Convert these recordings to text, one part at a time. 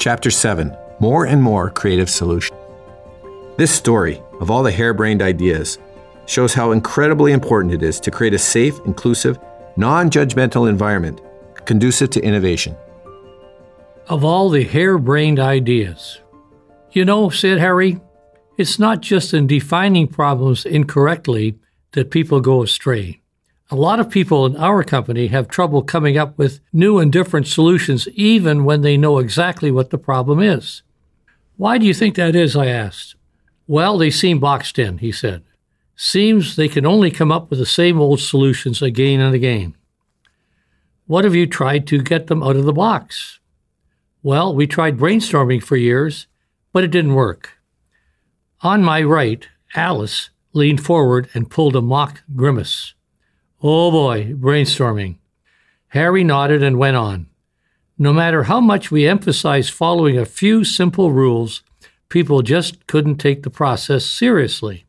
Chapter 7 More and More Creative Solutions. This story of all the harebrained ideas shows how incredibly important it is to create a safe, inclusive, non judgmental environment conducive to innovation. Of all the harebrained ideas, you know, said Harry, it's not just in defining problems incorrectly that people go astray. A lot of people in our company have trouble coming up with new and different solutions even when they know exactly what the problem is. Why do you think that is? I asked. Well, they seem boxed in, he said. Seems they can only come up with the same old solutions again and again. What have you tried to get them out of the box? Well, we tried brainstorming for years, but it didn't work. On my right, Alice leaned forward and pulled a mock grimace. Oh boy, brainstorming. Harry nodded and went on. No matter how much we emphasized following a few simple rules, people just couldn't take the process seriously.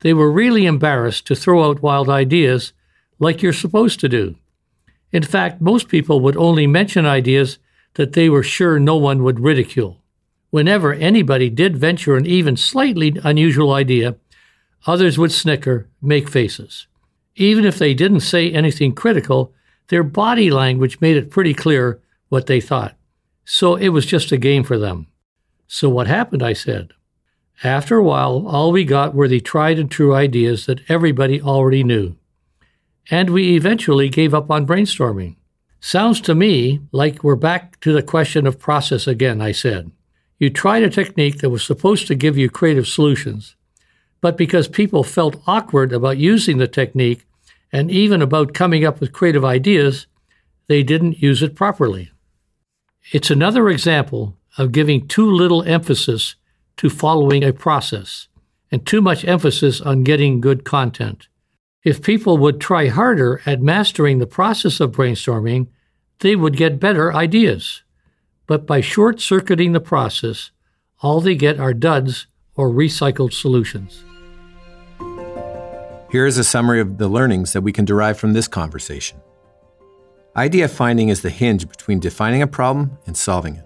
They were really embarrassed to throw out wild ideas like you're supposed to do. In fact, most people would only mention ideas that they were sure no one would ridicule. Whenever anybody did venture an even slightly unusual idea, others would snicker, make faces. Even if they didn't say anything critical, their body language made it pretty clear what they thought. So it was just a game for them. So what happened? I said. After a while, all we got were the tried and true ideas that everybody already knew. And we eventually gave up on brainstorming. Sounds to me like we're back to the question of process again, I said. You tried a technique that was supposed to give you creative solutions, but because people felt awkward about using the technique and even about coming up with creative ideas, they didn't use it properly. It's another example of giving too little emphasis to following a process and too much emphasis on getting good content. If people would try harder at mastering the process of brainstorming, they would get better ideas. But by short circuiting the process, all they get are duds or recycled solutions. Here is a summary of the learnings that we can derive from this conversation. Idea finding is the hinge between defining a problem and solving it.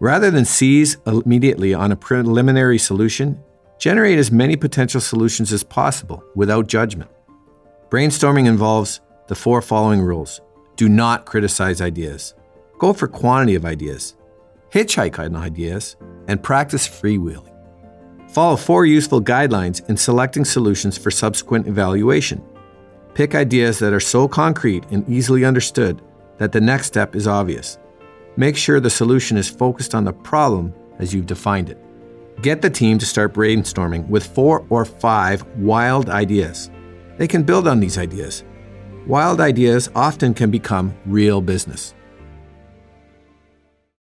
Rather than seize immediately on a preliminary solution, generate as many potential solutions as possible without judgment. Brainstorming involves the four following rules do not criticize ideas, go for quantity of ideas, hitchhike on ideas, and practice freewheeling. Follow four useful guidelines in selecting solutions for subsequent evaluation. Pick ideas that are so concrete and easily understood that the next step is obvious. Make sure the solution is focused on the problem as you've defined it. Get the team to start brainstorming with four or five wild ideas. They can build on these ideas. Wild ideas often can become real business.